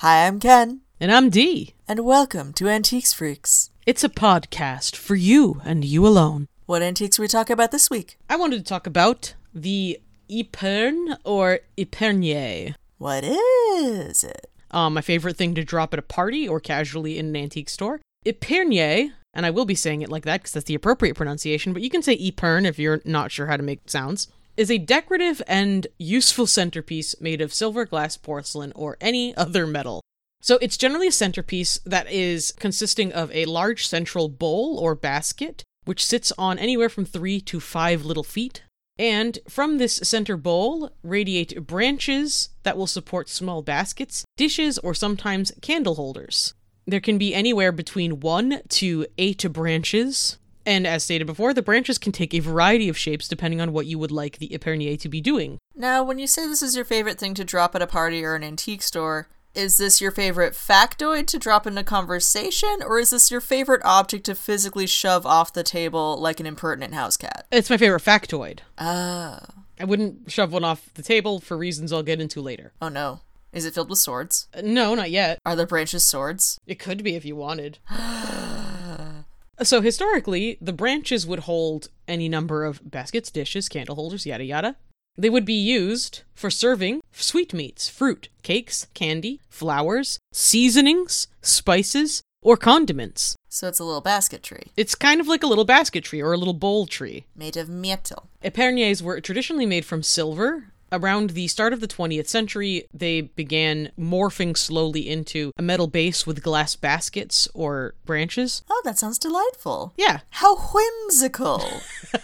Hi, I'm Ken, And I'm Dee. and welcome to Antiques Freaks. It's a podcast for you and you alone. What antiques we talk about this week? I wanted to talk about the Ypern or Epergne. What is it? Um, my favorite thing to drop at a party or casually in an antique store. Epergne, and I will be saying it like that because that's the appropriate pronunciation, but you can say Epern if you're not sure how to make sounds, is a decorative and useful centerpiece made of silver, glass, porcelain, or any other metal. So it's generally a centerpiece that is consisting of a large central bowl or basket, which sits on anywhere from three to five little feet. And from this center bowl radiate branches that will support small baskets, dishes, or sometimes candle holders. There can be anywhere between one to eight branches. And as stated before, the branches can take a variety of shapes depending on what you would like the Epergne to be doing. Now, when you say this is your favorite thing to drop at a party or an antique store, is this your favorite factoid to drop in a conversation, or is this your favorite object to physically shove off the table like an impertinent house cat? It's my favorite factoid. Oh. I wouldn't shove one off the table for reasons I'll get into later. Oh no. Is it filled with swords? Uh, No, not yet. Are the branches swords? It could be if you wanted. so historically, the branches would hold any number of baskets, dishes, candle holders, yada yada. They would be used for serving sweetmeats, fruit, cakes, candy, flowers, seasonings, spices, or condiments. So it's a little basket tree It's kind of like a little basket tree or a little bowl tree. made of metal. Epergnes were traditionally made from silver. Around the start of the 20th century, they began morphing slowly into a metal base with glass baskets or branches. Oh, that sounds delightful. Yeah, How whimsical.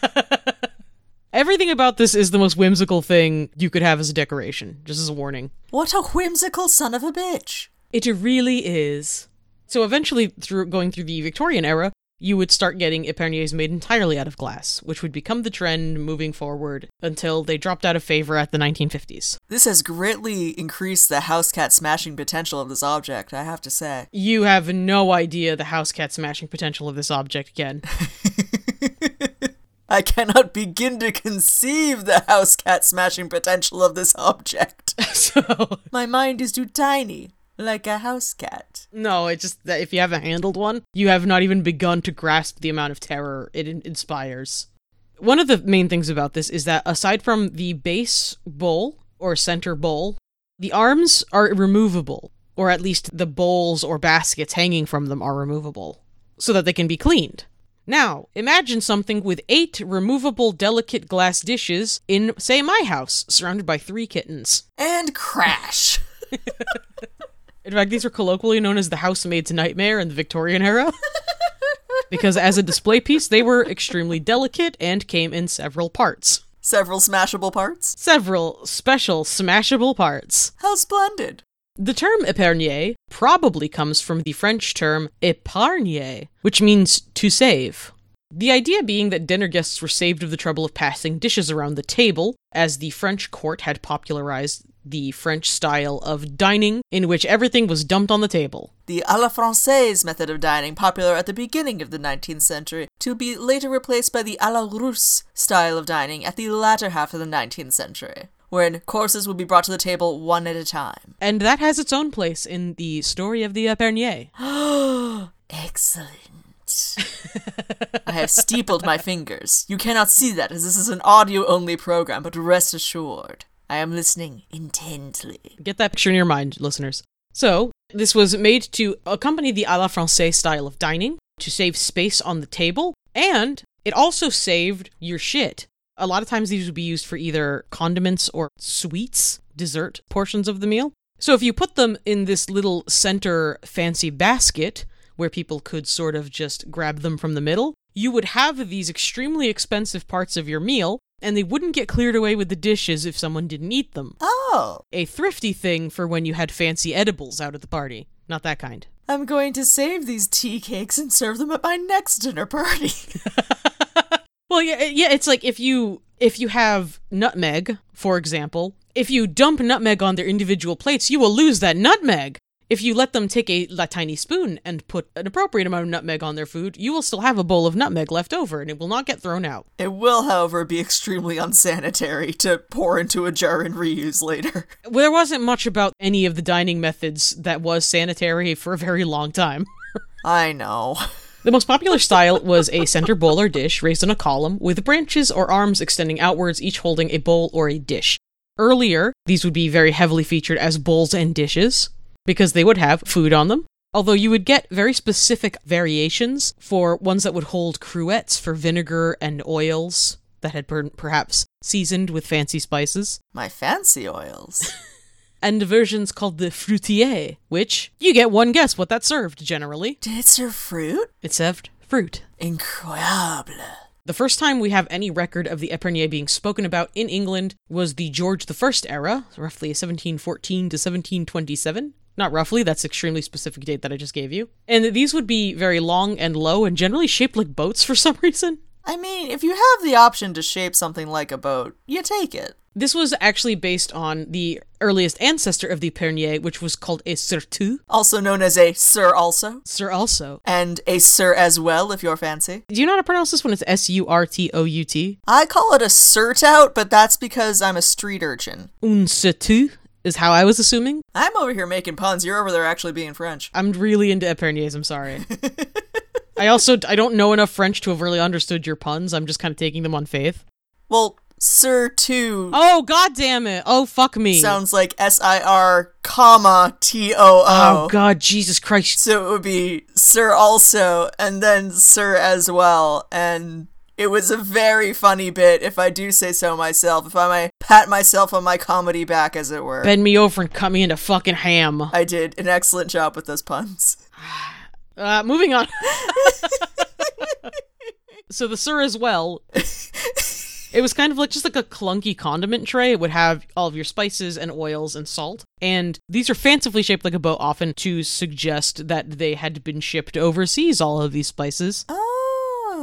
everything about this is the most whimsical thing you could have as a decoration, just as a warning. what a whimsical son of a bitch. It really is. So eventually, through going through the Victorian era, you would start getting Epergnes made entirely out of glass, which would become the trend moving forward until they dropped out of favor at the 1950s. This has greatly increased the house cat smashing potential of this object, I have to say. You have no idea the house cat smashing potential of this object again. I cannot begin to conceive the house cat smashing potential of this object. so, My mind is too tiny, like a house cat. no, it's just that if you haven't handled one, you have not even begun to grasp the amount of terror it in- inspires. One of the main things about this is that aside from the base bowl or center bowl, the arms are removable, or at least the bowls or baskets hanging from them are removable, so that they can be cleaned. Now, imagine something with eight removable delicate glass dishes in, say, my house, surrounded by three kittens. And crash. In fact, these were colloquially known as the housemaid's nightmare in the Victorian era. because as a display piece, they were extremely delicate and came in several parts. Several smashable parts. Several special smashable parts. How splendid. The term épergne probably comes from the French term épargner, which means to save. The idea being that dinner guests were saved of the trouble of passing dishes around the table, as the French court had popularized the French style of dining in which everything was dumped on the table. The a la Francaise method of dining, popular at the beginning of the 19th century, to be later replaced by the a la Russe style of dining at the latter half of the 19th century, wherein courses would be brought to the table one at a time. And that has its own place in the story of the Epergne. Excellent. I have steepled my fingers. You cannot see that as this is an audio only program, but rest assured, I am listening intently. Get that picture in your mind, listeners. So, this was made to accompany the a la Francaise style of dining, to save space on the table, and it also saved your shit. A lot of times these would be used for either condiments or sweets, dessert portions of the meal. So if you put them in this little center fancy basket where people could sort of just grab them from the middle, you would have these extremely expensive parts of your meal, and they wouldn't get cleared away with the dishes if someone didn't eat them Oh, a thrifty thing for when you had fancy edibles out at the party. Not that kind. I'm going to save these tea cakes and serve them at my next dinner party. Well, yeah, yeah, it's like if you if you have nutmeg, for example, if you dump nutmeg on their individual plates, you will lose that nutmeg. If you let them take a, a tiny spoon and put an appropriate amount of nutmeg on their food, you will still have a bowl of nutmeg left over and it will not get thrown out. It will, however, be extremely unsanitary to pour into a jar and reuse later. Well, there wasn't much about any of the dining methods that was sanitary for a very long time. I know. The most popular style was a center bowl or dish raised on a column with branches or arms extending outwards, each holding a bowl or a dish. Earlier, these would be very heavily featured as bowls and dishes because they would have food on them. Although you would get very specific variations for ones that would hold cruets for vinegar and oils that had been perhaps seasoned with fancy spices, My fancy oils. and versions called the fruitier, which you get one guess what that served generally. Did it serve fruit? It served fruit. Incroyable. The first time we have any record of the Epergne being spoken about in England was the George I era, roughly 1714 to 1727. Not roughly, that's extremely specific date that I just gave you. And these would be very long and low and generally shaped like boats for some reason. I mean, if you have the option to shape something like a boat, you take it. This was actually based on the earliest ancestor of the Pernier, which was called a surtout, Also known as a sir also, sir also. and a sir as well if you're fancy. Do you know how to pronounce this one? It's S U R T O U T. I call it a surtout, but that's because I'm a street urchin. Un surtout is how I was assuming. I'm over here making puns. You're over there actually being French. I'm really into Epergnes, I'm sorry. I also I don't know enough French to have really understood your puns. I'm just kind of taking them on faith. Well, sir too Oh god damn it. Oh fuck me. sounds like S I R comma T O O. oh god Jesus Christ. So it would be sir also, and then sir as well, and. It was a very funny bit, if I do say so myself, if I may pat myself on my comedy back, as it were. Bend me over and cut me into fucking ham. I did an excellent job with those puns. Uh moving on. so the sir as well It was kind of like just like a clunky condiment tray. It would have all of your spices and oils and salt. And these are fancifully shaped like a boat, often to suggest that they had been shipped overseas, all of these spices. Oh.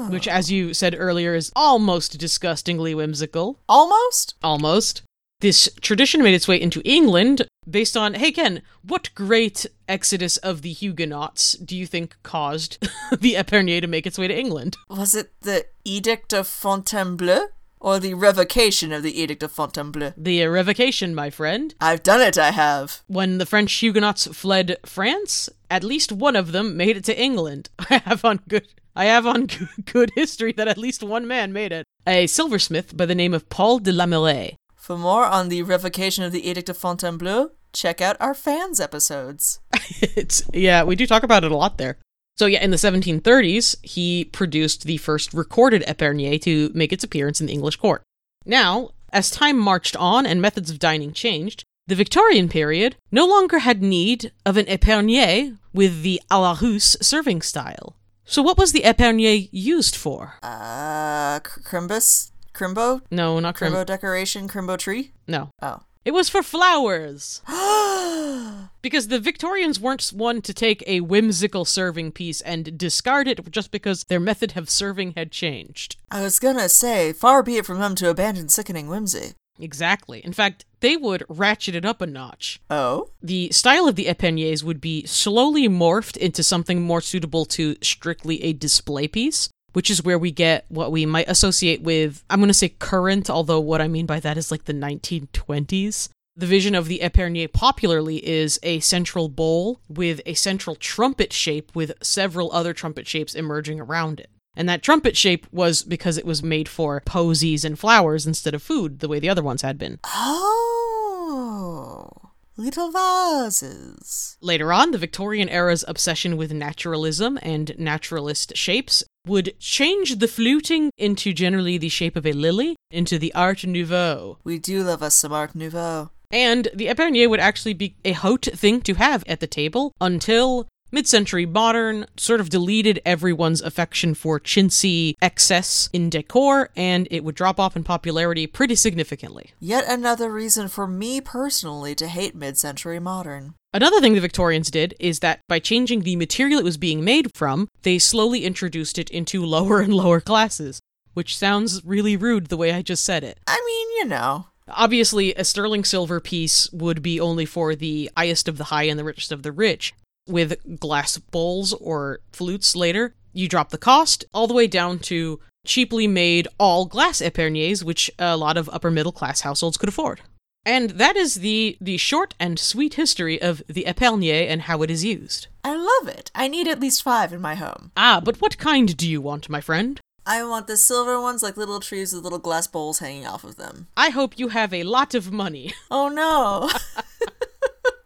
Which, as you said earlier, is almost disgustingly whimsical. Almost? Almost. This tradition made its way into England based on, hey Ken, what great exodus of the Huguenots do you think caused the Epergne to make its way to England? Was it the Edict of Fontainebleau? Or the revocation of the Edict of Fontainebleau? The revocation, my friend. I've done it, I have. When the French Huguenots fled France, at least one of them made it to England. I have on good I have on good, history that at least one man made it. A silversmith by the name of Paul de Lamerie. For more on the revocation of the Edict of Fontainebleau, check out our fans episodes. it's yeah, we do talk about it a lot there. So yeah, in the 1730s, he produced the first recorded Epergne to make its appearance in the English court. Now, as time marched on and methods of dining changed, the Victorian period no longer had need of an Epergne with the à la Russe serving style. So what was the Epergne used for? Uh, cr- Crimbus? Crimbo? No, not Crimbo crim- decoration? Crimbo tree? No. Oh. It was for flowers. Because the Victorians weren't one to take a whimsical serving piece and discard it just because their method of serving had changed. I was gonna say, far be it from them to abandon sickening whimsy. Exactly. In fact, they would ratchet it up a notch. Oh? The style of the epergnes would be slowly morphed into something more suitable to strictly a display piece, which is where we get what we might associate with, I'm going to say current, although what I mean by that is like the 1920s. The vision of the epergne popularly is a central bowl with a central trumpet shape with several other trumpet shapes emerging around it. And that trumpet shape was because it was made for posies and flowers instead of food, the way the other ones had been. Oh. Little vases. Later on, the Victorian era's obsession with naturalism and naturalist shapes would change the fluting into generally the shape of a lily into the Art Nouveau. We do love us some Art Nouveau. And the Epergne would actually be a haute thing to have at the table until mid century modern sort of deleted everyone's affection for chintzy excess in decor, and it would drop off in popularity pretty significantly. Yet another reason for me personally to hate mid century modern. Another thing the Victorians did is that by changing the material it was being made from, they slowly introduced it into lower and lower classes, which sounds really rude the way I just said it. I mean, you know. Obviously, a sterling silver piece would be only for the highest of the high and the richest of the rich. With glass bowls or flutes later, you drop the cost all the way down to cheaply made all glass épergnes, which a lot of upper middle class households could afford. And that is the the short and sweet history of the épergne and how it is used. I love it. I need at least five in my home. Ah, but what kind do you want, my friend? I want the silver ones like little trees with little glass bowls hanging off of them. I hope you have a lot of money. Oh no.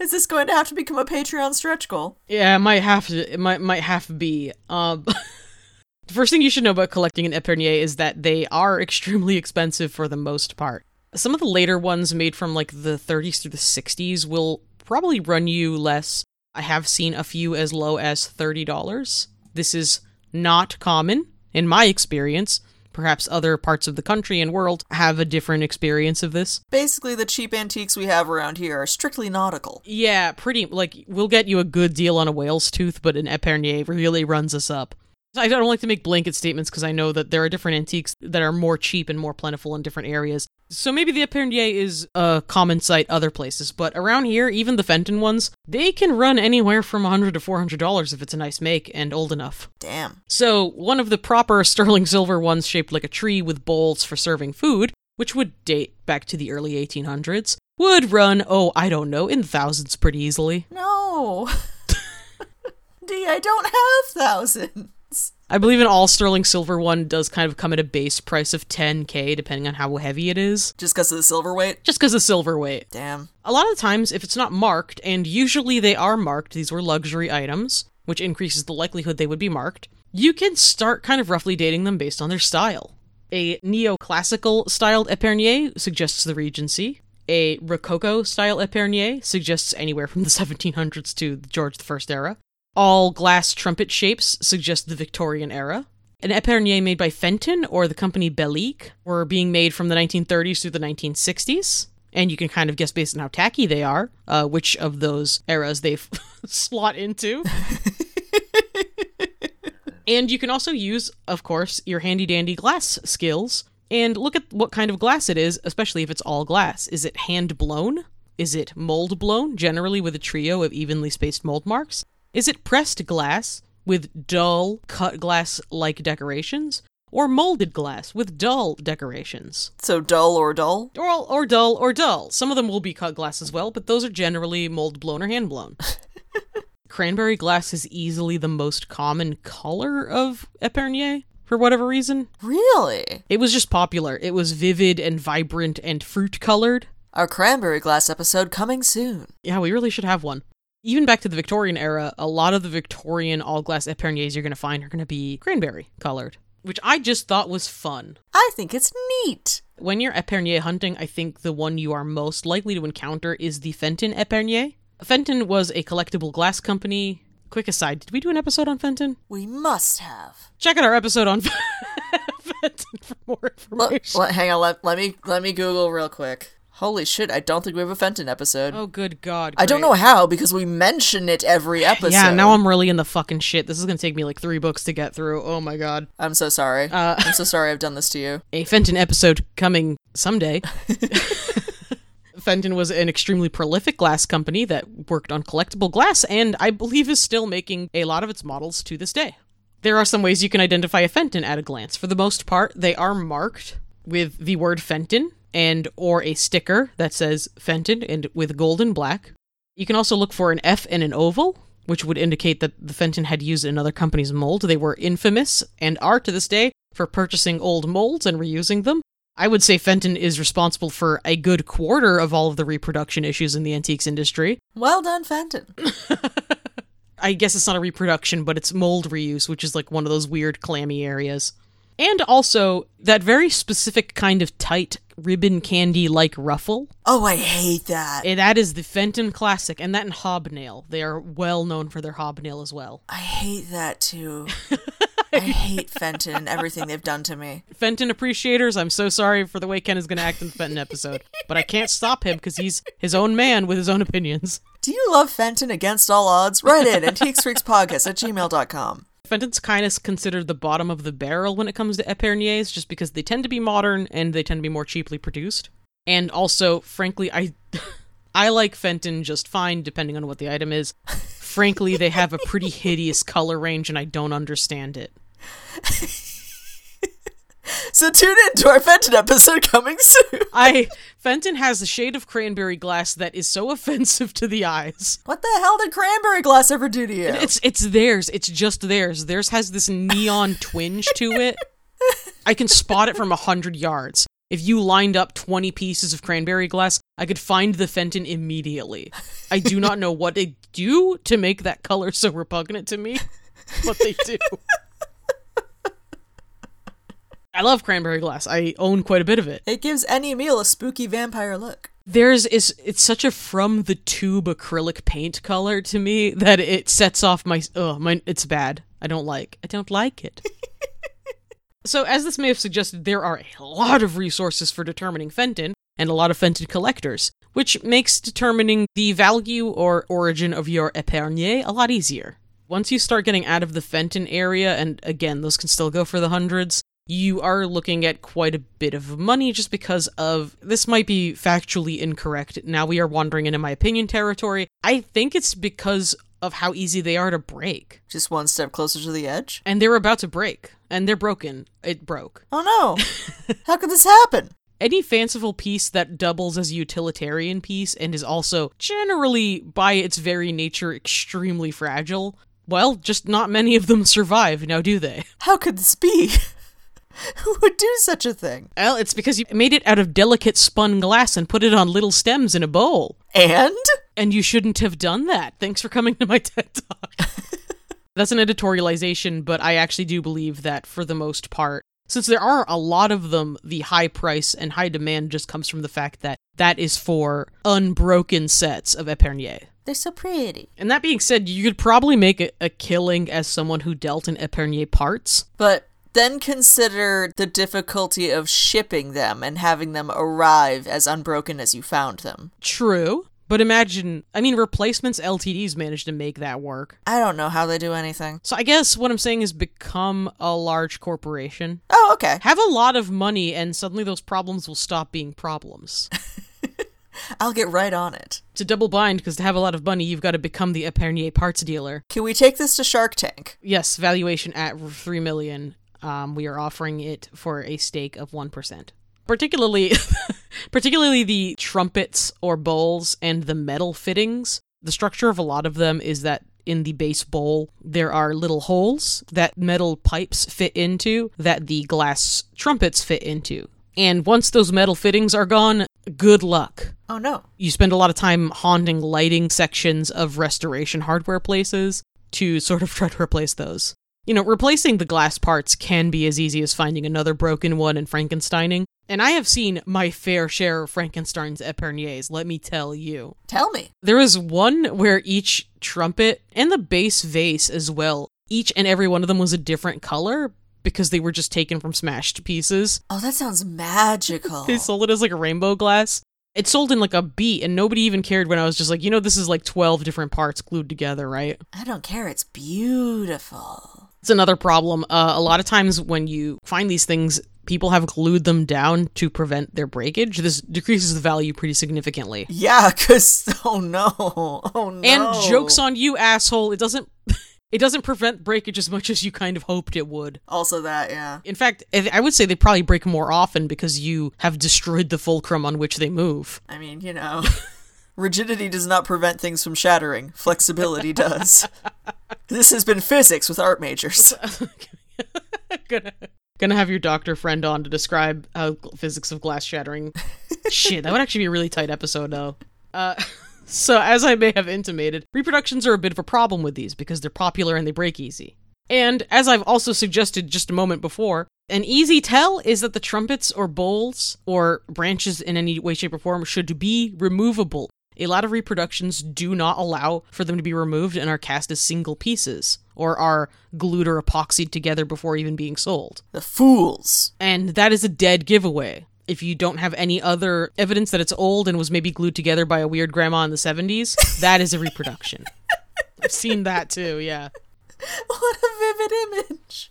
Is this going to have to become a Patreon stretch goal? Yeah, it might have to. It might might have to be. Um, the first thing you should know about collecting an Epergne is that they are extremely expensive for the most part. Some of the later ones, made from like the 30s through the 60s, will probably run you less. I have seen a few as low as thirty dollars. This is not common in my experience. Perhaps other parts of the country and world have a different experience of this. Basically, the cheap antiques we have around here are strictly nautical. Yeah, pretty. Like, we'll get you a good deal on a whale's tooth, but an Epergne really runs us up. I don't like to make blanket statements because I know that there are different antiques that are more cheap and more plentiful in different areas. So maybe the Epergne is a common sight other places, but around here, even the Fenton ones, they can run anywhere from 100 to 400 dollars if it's a nice make and old enough. Damn. So, one of the proper sterling silver ones shaped like a tree with bowls for serving food, which would date back to the early 1800s, would run, oh, I don't know, in thousands pretty easily. No. D, I don't have thousands. I believe an all sterling silver one does kind of come at a base price of 10k, depending on how heavy it is, Just because of the silver weight? just because of silver weight. Damn. A lot of the times, if it's not marked, and usually they are marked, these were luxury items, which increases the likelihood they would be marked, you can start kind of roughly dating them based on their style. A neoclassical styled Epergne suggests the Regency. A Rococo style Epergne suggests anywhere from the 1700s to the George I era. All glass trumpet shapes suggest the Victorian era. An Epergne made by Fenton or the company Bellique were being made from the 1930s through the 1960s. And you can kind of guess based on how tacky they are, uh, which of those eras they slot into. and you can also use, of course, your handy dandy glass skills and look at what kind of glass it is, especially if it's all glass. Is it hand blown? Is it mold blown, generally with a trio of evenly spaced mold marks? Is it pressed glass with dull cut glass like decorations? Or molded glass with dull decorations? So dull or dull? Or, or dull or dull. Some of them will be cut glass as well, but those are generally mold blown or hand blown. Cranberry glass is easily the most common color of Epergne for whatever reason. Really? It was just popular. It was vivid and vibrant and fruit colored. Our cranberry glass episode coming soon. Yeah, we really should have one. Even back to the Victorian era, a lot of the Victorian all glass Epergnes you're going to find are going to be cranberry colored, which I just thought was fun. I think it's neat. When you're Epergne hunting, I think the one you are most likely to encounter is the Fenton Epergne. Fenton was a collectible glass company. Quick aside, did we do an episode on Fenton? We must have. Check out our episode on Fenton for more information. let, hang on, let, let me let me Google real quick. Holy shit, I don't think we have a Fenton episode. Oh, good God. I don't know how because we mention it every episode. Yeah, now I'm really in the fucking shit. This is gonna take me like three books to get through. Oh my god. I'm so sorry. Uh, I'm so sorry I've done this to you. a Fenton episode coming someday. Fenton was an extremely prolific glass company that worked on collectible glass and I believe is still making a lot of its models to this day. There are some ways you can identify a Fenton at a glance. For the most part, they are marked with the word Fenton and or a sticker that says Fenton and with gold and black. You can also look for an F and an oval, which would indicate that the Fenton had used another company's mold. They were infamous and are to this day for purchasing old molds and reusing them. I would say Fenton is responsible for a good quarter of all of the reproduction issues in the antiques industry. Well done, Fenton. I guess it's not a reproduction, but it's mold reuse, which is like one of those weird clammy areas. And also that very specific kind of tight ribbon candy like ruffle. Oh, I hate that. Eh, That is the Fenton classic, and that and hobnail. They are well known for their hobnail as well. I hate that too. I hate Fenton and everything they've done to me. Fenton appreciators, I'm so sorry for the way Ken is going to act in the Fenton episode, but I can't stop him because he's his own man with his own opinions. Do you love Fenton against all odds? Write in antiquesfreakspodcast at gmail.com. Fenton's kind of considered the bottom of the barrel when it comes to Epergnes, just because they tend to be modern and they tend to be more cheaply produced. And also, frankly, I I like Fenton just fine, depending on what the item is. frankly, they have a pretty hideous color range, and I don't understand it. So tune in to our Fenton episode coming soon. I Fenton has a shade of cranberry glass that is so offensive to the eyes. What the hell did cranberry glass ever do to you? It's it's theirs. It's just theirs. Theirs has this neon twinge to it. I can spot it from a hundred yards. If you lined up 20 pieces of cranberry glass, I could find the Fenton immediately. I do not know what they do to make that color so repugnant to me, but they do. I love cranberry glass. I own quite a bit of it. It gives any meal a spooky vampire look. There's is it's such a from the tube acrylic paint color to me that it sets off my oh my it's bad. I don't like. I don't like it. so as this may have suggested, there are a lot of resources for determining Fenton and a lot of Fenton collectors, which makes determining the value or origin of your Epergne a lot easier. Once you start getting out of the Fenton area, and again, those can still go for the hundreds, you are looking at quite a bit of money just because of this might be factually incorrect. Now we are wandering into my opinion territory. I think it's because of how easy they are to break. Just one step closer to the edge. And they're about to break. And they're broken. It broke. Oh no. How could this happen? Any fanciful piece that doubles as a utilitarian piece and is also generally, by its very nature, extremely fragile, well, just not many of them survive, now do they? How could this be? Who would do such a thing? Well, it's because you made it out of delicate spun glass and put it on little stems in a bowl. And? And you shouldn't have done that. Thanks for coming to my TED Talk. That's an editorialization, but I actually do believe that for the most part, since there are a lot of them, the high price and high demand just comes from the fact that that is for unbroken sets of Epergne. They're so pretty. And that being said, you could probably make a, a killing as someone who dealt in Epergne parts. But then consider the difficulty of shipping them and having them arrive as unbroken as you found them. True. But imagine, I mean, replacements LTDs managed to make that work. I don't know how they do anything. So I guess what I'm saying is become a large corporation. Oh, okay. Have a lot of money, and suddenly those problems will stop being problems. I'll get right on it. to double bind, because to have a lot of money, you've got to become the Epergne parts dealer. Can we take this to Shark Tank? Yes, valuation at three million. Um, we are offering it for a stake of one percent. Particularly, particularly the trumpets or bowls and the metal fittings. The structure of a lot of them is that in the base bowl there are little holes that metal pipes fit into that the glass trumpets fit into. And once those metal fittings are gone, good luck. Oh no. You spend a lot of time haunting lighting sections of restoration hardware places to sort of try to replace those. You know, replacing the glass parts can be as easy as finding another broken one and Frankensteining. And I have seen my fair share of Frankenstein's Epergnes, let me tell you. Tell me. There was one where each trumpet and the bass vase as well, each and every one of them was a different color because they were just taken from smashed pieces. Oh, that sounds magical. They sold it as like a rainbow glass. It sold in like a beat, and nobody even cared when I was just like, you know, this is like 12 different parts glued together, right? I don't care. It's beautiful. It's another problem. Uh, a lot of times when you find these things, people have glued them down to prevent their breakage. This decreases the value pretty significantly. Yeah, cause oh no, oh no. And jokes on you, asshole. It doesn't. It doesn't prevent breakage as much as you kind of hoped it would. Also that, yeah. In fact, I I would say they probably break more often because you have destroyed the fulcrum on which they move. I mean, you know, rigidity does not prevent things from shattering. Flexibility does. this has been physics with art majors. gonna gonna have your doctor friend on to describe how physics of glass shattering. Shit, that would actually be a really tight episode, though. Uh, so as I may have intimated, reproductions are a bit of a problem with these because they're popular and they break easy. And as I've also suggested just a moment before, an easy tell is that the trumpets or bowls or branches in any way, shape, or form should be removable. A lot of reproductions do not allow for them to be removed and are cast as single pieces, or are glued or epoxied together before even being sold. The fools. And that is a dead giveaway. If you don't have any other evidence that it's old and was maybe glued together by a weird grandma in the 70s, that is a reproduction. I've seen that too, yeah. what a vivid image.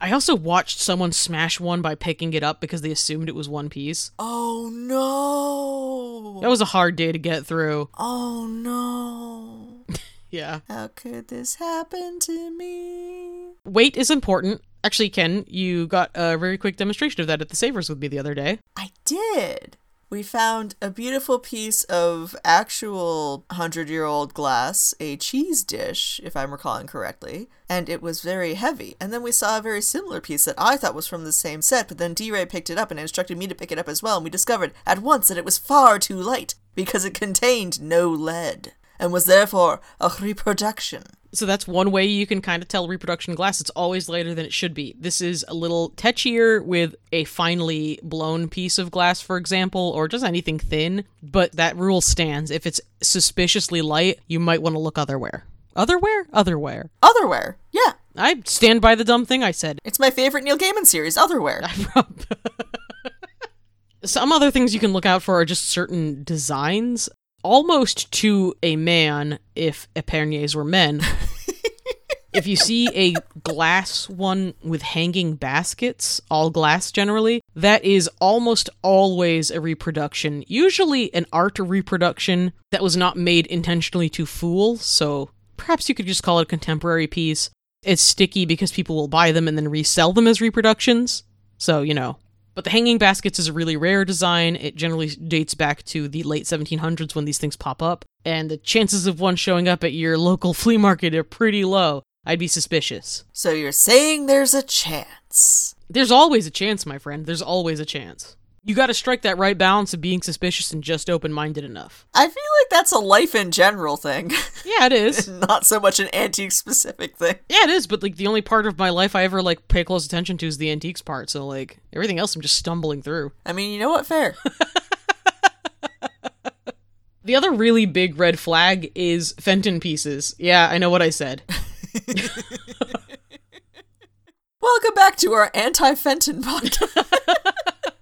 I also watched someone smash one by picking it up because they assumed it was one piece. Oh no. That was a hard day to get through. Oh no. Yeah. How could this happen to me? Weight is important. Actually, Ken, you got a very quick demonstration of that at the Savers with me the other day. I did. We found a beautiful piece of actual 100 year old glass, a cheese dish, if I'm recalling correctly, and it was very heavy. And then we saw a very similar piece that I thought was from the same set, but then D Ray picked it up and instructed me to pick it up as well, and we discovered at once that it was far too light because it contained no lead and was therefore a reproduction. So that's one way you can kind of tell reproduction glass. It's always lighter than it should be. This is a little tetchier with a finely blown piece of glass, for example, or just anything thin. But that rule stands. If it's suspiciously light, you might want to look otherwhere. Otherwhere? Otherwhere. Otherwhere. Yeah. I stand by the dumb thing I said. It's my favorite Neil Gaiman series, Otherwhere. Some other things you can look out for are just certain designs almost to a man if Epergnes were men. if you see a glass one with hanging baskets, all glass generally, that is almost always a reproduction. Usually an art reproduction that was not made intentionally to fool, so perhaps you could just call it a contemporary piece. It's sticky because people will buy them and then resell them as reproductions. So, you know, but the hanging baskets is a really rare design. It generally dates back to the late 1700s when these things pop up, and the chances of one showing up at your local flea market are pretty low. I'd be suspicious. So you're saying there's a chance? There's always a chance, my friend. There's always a chance. You gotta strike that right balance of being suspicious and just open minded enough. I feel like that's a life in general thing. Yeah, it is. Not so much an antique specific thing. yeah, it is, but like the only part of my life I ever like pay close attention to is the antiques part, so like everything else I'm just stumbling through. I mean, you know what? Fair. The other really big red flag is Fenton pieces. Yeah, I know what I said. Welcome back to our anti Fenton podcast.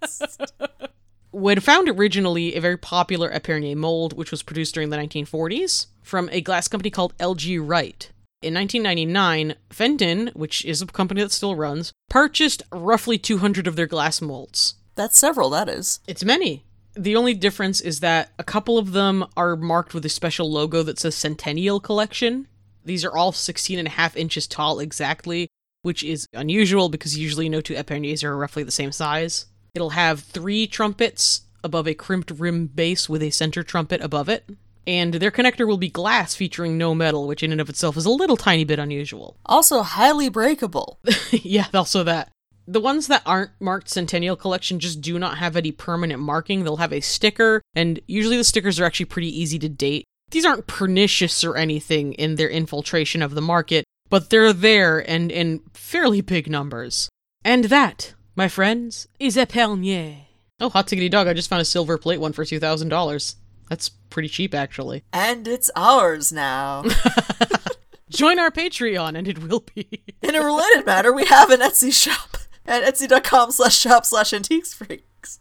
When found originally a very popular Epergne mold, which was produced during the 1940s from a glass company called LG Wright. In 1999, Fenton, which is a company that still runs, purchased roughly 200 of their glass molds. That's several, that is. It's many. The only difference is that a couple of them are marked with a special logo that says Centennial Collection. These are all 16 and a half inches tall exactly, which is unusual because usually no two Epergnes are roughly the same size. It'll have three trumpets above a crimped rim base with a center trumpet above it. And their connector will be glass featuring no metal, which in and of itself is a little tiny bit unusual. Also, highly breakable. yeah, also that. The ones that aren't marked Centennial Collection just do not have any permanent marking. They'll have a sticker, and usually the stickers are actually pretty easy to date. These aren't pernicious or anything in their infiltration of the market, but they're there and in fairly big numbers. And that, my friends, is Epergne. Oh, hot tiggity dog, I just found a silver plate one for $2,000. That's pretty cheap, actually. And it's ours now. Join our Patreon, and it will be. In a related matter, we have an Etsy shop at etsy.com slash shop slash antiques freaks.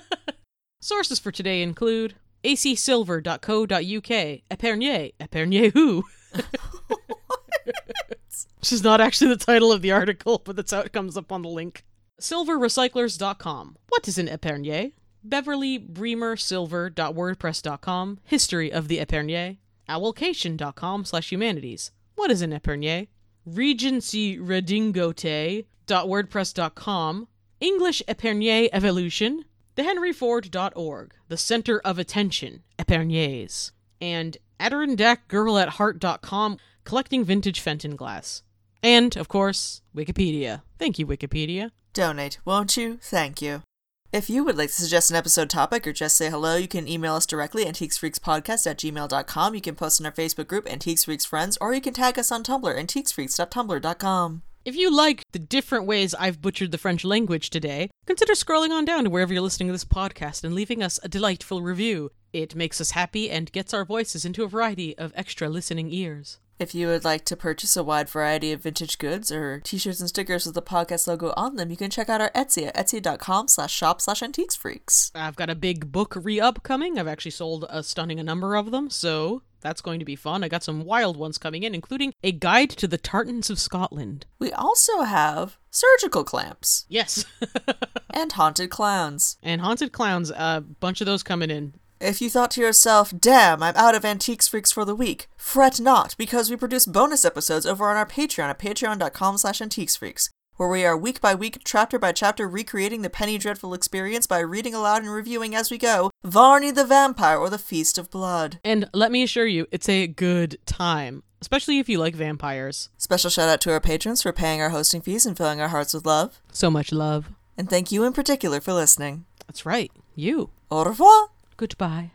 Sources for today include acsilver.co.uk, Epergne, Epergne who? Which is not actually the title of the article, but that's how it comes up on the link. Silverrecyclers.com. What is an Epergne? Beverly Bremer Silver.wordpress.com. History of the Epergne. Owlcation.com slash humanities. What is an Epergne? Regency Redingote.wordpress.com. English Epergne Evolution. TheHenryFord.org. The Center of Attention. Epergnes. And AdirondackGirl@heart.com. Collecting vintage Fenton glass. And, of course, Wikipedia. Thank you, Wikipedia. Donate, won't you? Thank you. If you would like to suggest an episode topic or just say hello, you can email us directly, antiquesfreakspodcast at gmail.com. You can post in our Facebook group, Antiques Freaks Friends, or you can tag us on Tumblr, antiquesfreaks.tumblr.com. If you like the different ways I've butchered the French language today, consider scrolling on down to wherever you're listening to this podcast and leaving us a delightful review. It makes us happy and gets our voices into a variety of extra listening ears. If you would like to purchase a wide variety of vintage goods or t-shirts and stickers with the podcast logo on them, you can check out our Etsy at etsy.com slash shop slash antiques freaks. I've got a big book re-up coming. I've actually sold a stunning number of them, so That's going to be fun. I got some wild ones coming in, including a guide to the tartans of Scotland. We also have surgical clamps Yes. and haunted clowns. and haunted clowns, a bunch of those coming in. If you thought to yourself, damn, I'm out of Antiques Freaks for the week, fret not, because we produce bonus episodes over on our Patreon at patreon.com slash antiquesfreaks, where we are week by week, chapter by chapter, recreating the Penny Dreadful experience by reading aloud and reviewing as we go Varney the Vampire or the Feast of Blood. And let me assure you, it's a good time, especially if you like vampires. Special shout out to our patrons for paying our hosting fees and filling our hearts with love. So much love. And thank you in particular for listening. That's right. You. Au revoir! Goodbye.